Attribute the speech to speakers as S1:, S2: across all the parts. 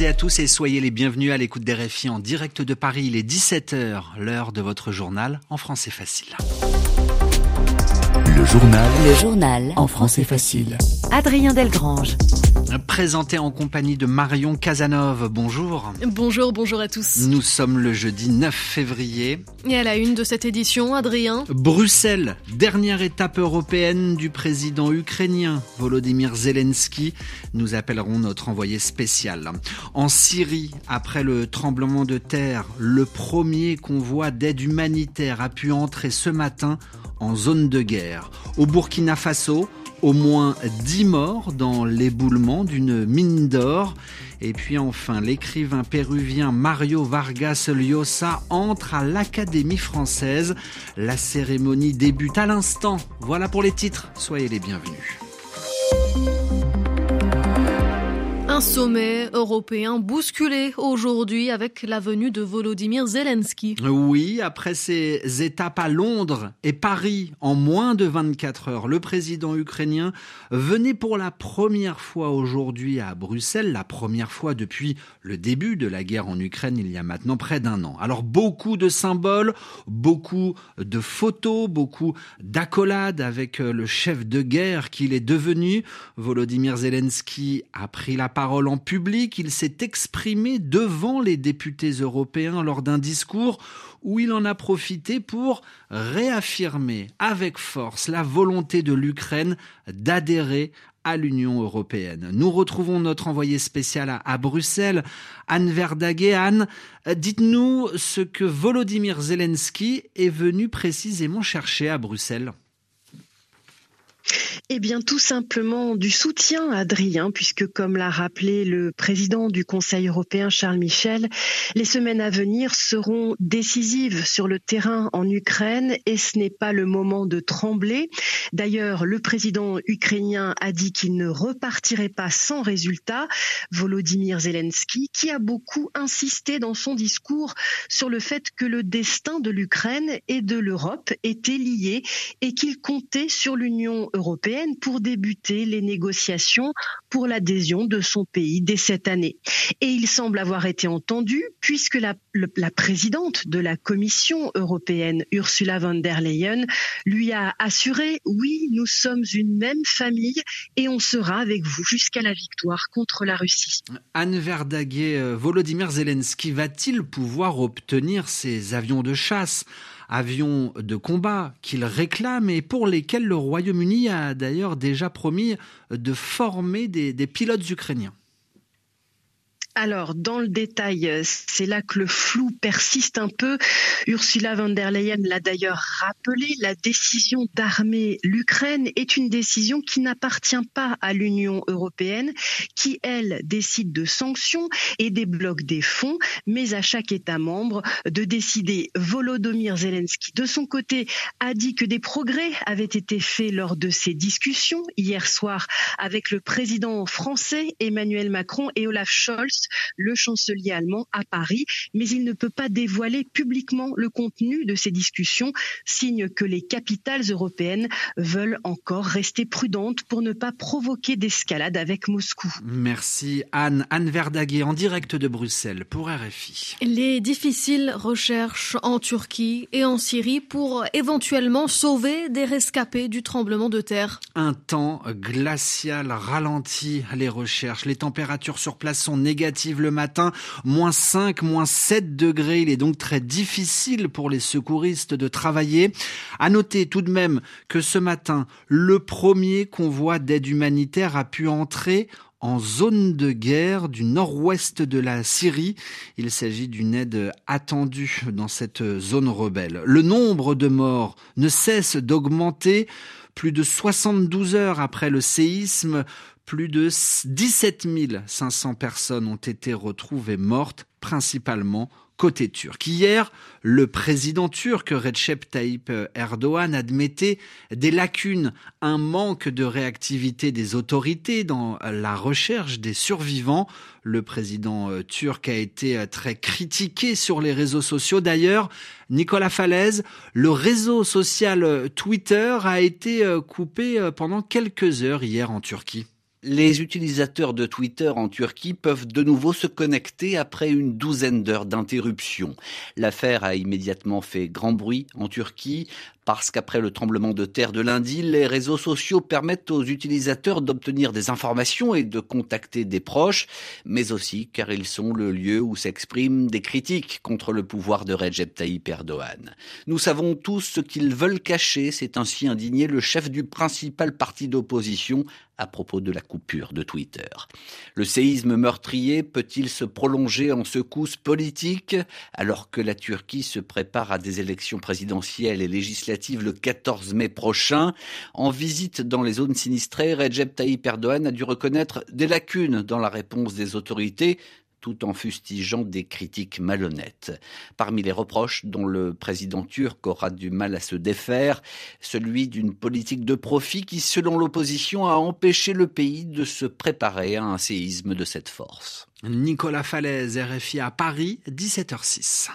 S1: et à tous et soyez les bienvenus à l'écoute des RFI en direct de Paris. Il est 17h, l'heure de votre journal en français facile.
S2: Le journal. Le journal. En français facile.
S3: Adrien Delgrange.
S1: Présenté en compagnie de Marion Casanov. Bonjour.
S4: Bonjour, bonjour à tous.
S1: Nous sommes le jeudi 9 février.
S4: Et à la une de cette édition, Adrien.
S1: Bruxelles, dernière étape européenne du président ukrainien Volodymyr Zelensky. Nous appellerons notre envoyé spécial. En Syrie, après le tremblement de terre, le premier convoi d'aide humanitaire a pu entrer ce matin en zone de guerre. Au Burkina Faso, au moins 10 morts dans l'éboulement d'une mine d'or. Et puis enfin, l'écrivain péruvien Mario Vargas Llosa entre à l'Académie française. La cérémonie débute à l'instant. Voilà pour les titres. Soyez les bienvenus.
S4: Sommet européen bousculé aujourd'hui avec la venue de Volodymyr Zelensky.
S1: Oui, après ces étapes à Londres et Paris en moins de 24 heures, le président ukrainien venait pour la première fois aujourd'hui à Bruxelles, la première fois depuis le début de la guerre en Ukraine il y a maintenant près d'un an. Alors beaucoup de symboles, beaucoup de photos, beaucoup d'accolades avec le chef de guerre qu'il est devenu. Volodymyr Zelensky a pris la parole en public, il s'est exprimé devant les députés européens lors d'un discours où il en a profité pour réaffirmer avec force la volonté de l'Ukraine d'adhérer à l'Union européenne. Nous retrouvons notre envoyé spécial à, Bruxelles, Anne Verdaguet. Anne, dites-nous ce que Volodymyr Zelensky est venu précisément chercher à Bruxelles.
S5: Eh bien, tout simplement du soutien Adrien, puisque comme l'a rappelé le président du Conseil européen, Charles Michel, les semaines à venir seront décisives sur le terrain en Ukraine et ce n'est pas le moment de trembler. D'ailleurs, le président ukrainien a dit qu'il ne repartirait pas sans résultat. Volodymyr Zelensky, qui a beaucoup insisté dans son discours sur le fait que le destin de l'Ukraine et de l'Europe était lié et qu'il comptait sur l'Union européenne pour débuter les négociations pour l'adhésion de son pays dès cette année. Et il semble avoir été entendu puisque la, la présidente de la Commission européenne, Ursula von der Leyen, lui a assuré oui, nous sommes une même famille et on sera avec vous jusqu'à la victoire contre la Russie.
S1: Anne Verdaguet, euh, Volodymyr Zelensky va-t-il pouvoir obtenir ses avions de chasse? Avions de combat qu'il réclame et pour lesquels le Royaume-Uni a d'ailleurs déjà promis de former des, des pilotes ukrainiens.
S5: Alors, dans le détail, euh, c'est là que le flou persiste un peu. Ursula von der Leyen l'a d'ailleurs rappelé, la décision d'armer l'Ukraine est une décision qui n'appartient pas à l'Union européenne, qui, elle, décide de sanctions et débloque des fonds, mais à chaque État membre de décider. Volodymyr Zelensky, de son côté, a dit que des progrès avaient été faits lors de ces discussions hier soir avec le président français Emmanuel Macron et Olaf Scholz le chancelier allemand à Paris, mais il ne peut pas dévoiler publiquement le contenu de ces discussions, signe que les capitales européennes veulent encore rester prudentes pour ne pas provoquer d'escalade avec Moscou.
S1: Merci Anne. Anne Verdaguet en direct de Bruxelles pour RFI.
S4: Les difficiles recherches en Turquie et en Syrie pour éventuellement sauver des rescapés du tremblement de terre.
S1: Un temps glacial ralentit les recherches. Les températures sur place sont négatives le matin, moins 5, moins 7 degrés. Il est donc très difficile pour les secouristes de travailler. À noter tout de même que ce matin, le premier convoi d'aide humanitaire a pu entrer en zone de guerre du nord-ouest de la Syrie. Il s'agit d'une aide attendue dans cette zone rebelle. Le nombre de morts ne cesse d'augmenter. Plus de 72 heures après le séisme, plus de 17 500 personnes ont été retrouvées mortes, principalement côté turc. Hier, le président turc Recep Tayyip Erdogan admettait des lacunes, un manque de réactivité des autorités dans la recherche des survivants. Le président euh, turc a été euh, très critiqué sur les réseaux sociaux. D'ailleurs, Nicolas Falaise, le réseau social euh, Twitter a été coupé pendant quelques heures hier en Turquie.
S3: Les utilisateurs de Twitter en Turquie peuvent de nouveau se connecter après une douzaine d'heures d'interruption. L'affaire a immédiatement fait grand bruit en Turquie parce qu'après le tremblement de terre de lundi, les réseaux sociaux permettent aux utilisateurs d'obtenir des informations et de contacter des proches, mais aussi car ils sont le lieu où s'expriment des critiques contre le pouvoir de Recep Tayyip Erdogan. Nous savons tous ce qu'ils veulent cacher, c'est ainsi indigné le chef du principal parti d'opposition à propos de la coupure de Twitter. Le séisme meurtrier peut-il se prolonger en secousses politiques alors que la Turquie se prépare à des élections présidentielles et législatives le 14 mai prochain En visite dans les zones sinistrées, Recep Tayyip Erdogan a dû reconnaître des lacunes dans la réponse des autorités tout en fustigeant des critiques malhonnêtes. Parmi les reproches dont le président turc aura du mal à se défaire, celui d'une politique de profit qui, selon l'opposition, a empêché le pays de se préparer à un séisme de cette force.
S1: Nicolas Falaise, RFI à Paris, 17h06.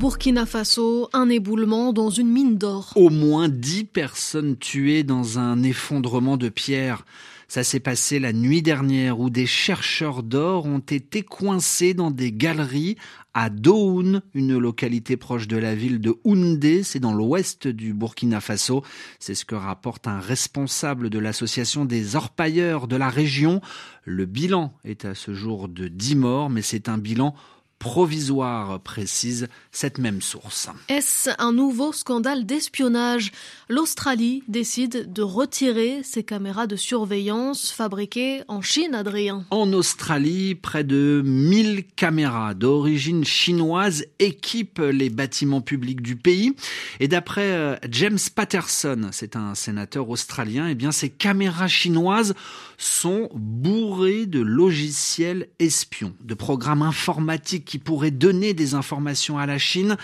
S4: Burkina Faso, un éboulement dans une mine d'or.
S1: Au moins dix personnes tuées dans un effondrement de pierres. Ça s'est passé la nuit dernière où des chercheurs d'or ont été coincés dans des galeries à Doun, une localité proche de la ville de Houndé, c'est dans l'ouest du Burkina Faso. C'est ce que rapporte un responsable de l'association des orpailleurs de la région. Le bilan est à ce jour de 10 morts, mais c'est un bilan provisoire, précise cette même source.
S4: Est-ce un nouveau scandale d'espionnage? L'Australie décide de retirer ses caméras de surveillance fabriquées en Chine, Adrien.
S1: En Australie, près de 1000 caméras d'origine chinoise équipent les bâtiments publics du pays. Et d'après euh, James Patterson, c'est un sénateur australien, et eh bien ces caméras chinoises sont bourrées de logiciels espions, de programmes informatiques qui pourrait donner des informations à la Chine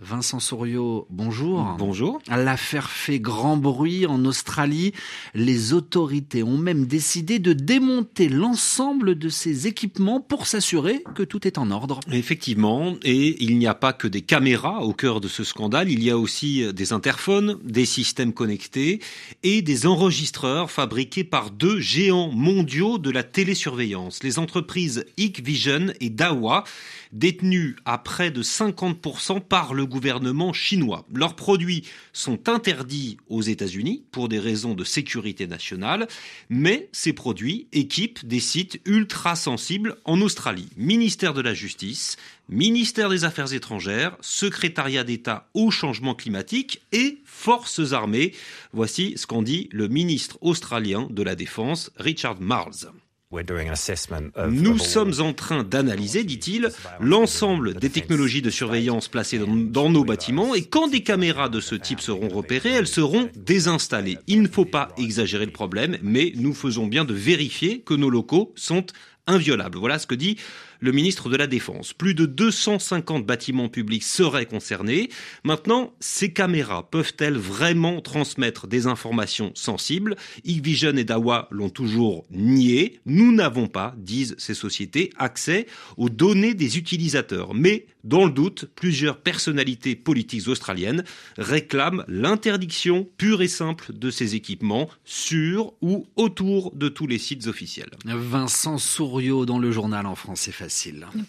S1: Vincent Souriau, bonjour.
S6: Bonjour.
S1: L'affaire fait grand bruit en Australie. Les autorités ont même décidé de démonter l'ensemble de ces équipements pour s'assurer que tout est en ordre.
S6: Effectivement, et il n'y a pas que des caméras au cœur de ce scandale, il y a aussi des interphones, des systèmes connectés et des enregistreurs fabriqués par deux géants mondiaux de la télésurveillance, les entreprises Hikvision et Dahua, détenues à près de 50% par le gouvernement chinois. Leurs produits sont interdits aux États-Unis pour des raisons de sécurité nationale, mais ces produits équipent des sites ultra sensibles en Australie. Ministère de la Justice, ministère des Affaires étrangères, secrétariat d'État au changement climatique et forces armées. Voici ce qu'en dit le ministre australien de la Défense, Richard Marles. Nous sommes en train d'analyser, dit-il, l'ensemble des technologies de surveillance placées dans, nos bâtiments et quand des caméras de ce type seront repérées, elles seront désinstallées. Il ne faut pas exagérer le problème, mais nous faisons bien de vérifier que nos locaux sont inviolables. Voilà ce que dit le ministre de la Défense. Plus de 250 bâtiments publics seraient concernés. Maintenant, ces caméras peuvent-elles vraiment transmettre des informations sensibles? Hikvision et Dawa l'ont toujours nié. Nous n'avons pas, disent ces sociétés, accès aux données des utilisateurs. Mais, dans le doute, plusieurs personnalités politiques australiennes réclament l'interdiction pure et simple de ces équipements sur ou autour de tous les sites officiels.
S1: Vincent dans le journal en français.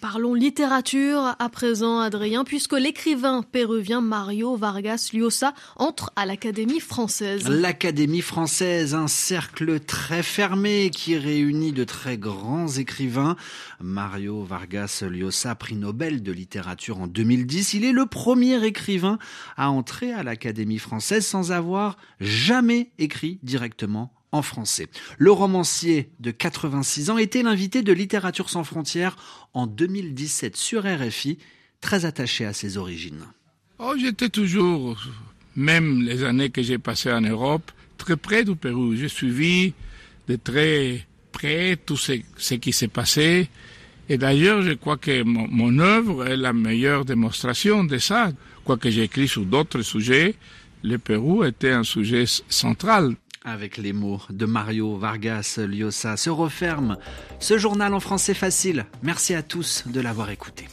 S4: Parlons littérature à présent, Adrien, puisque l'écrivain péruvien Mario Vargas Llosa entre à l'Académie française.
S1: L'Académie française, un cercle très fermé qui réunit de très grands écrivains. Mario Vargas Llosa, prix Nobel de littérature en 2010, il est le premier écrivain à entrer à l'Académie française sans avoir jamais écrit directement en français. Le romancier de 86 ans était l'invité de Littérature sans frontières en 2017 sur RFI, très attaché à ses origines.
S7: Oh, j'étais toujours, même les années que j'ai passées en Europe, très près du Pérou. J'ai suivi de très près tout ce, qui s'est passé. Et d'ailleurs, je crois que mon, mon, œuvre est la meilleure démonstration de ça. Quoique j'ai écrit sur d'autres sujets, le Pérou était un sujet central.
S1: Avec les mots de Mario Vargas Llosa se referme ce journal en français facile. Merci à tous de l'avoir écouté.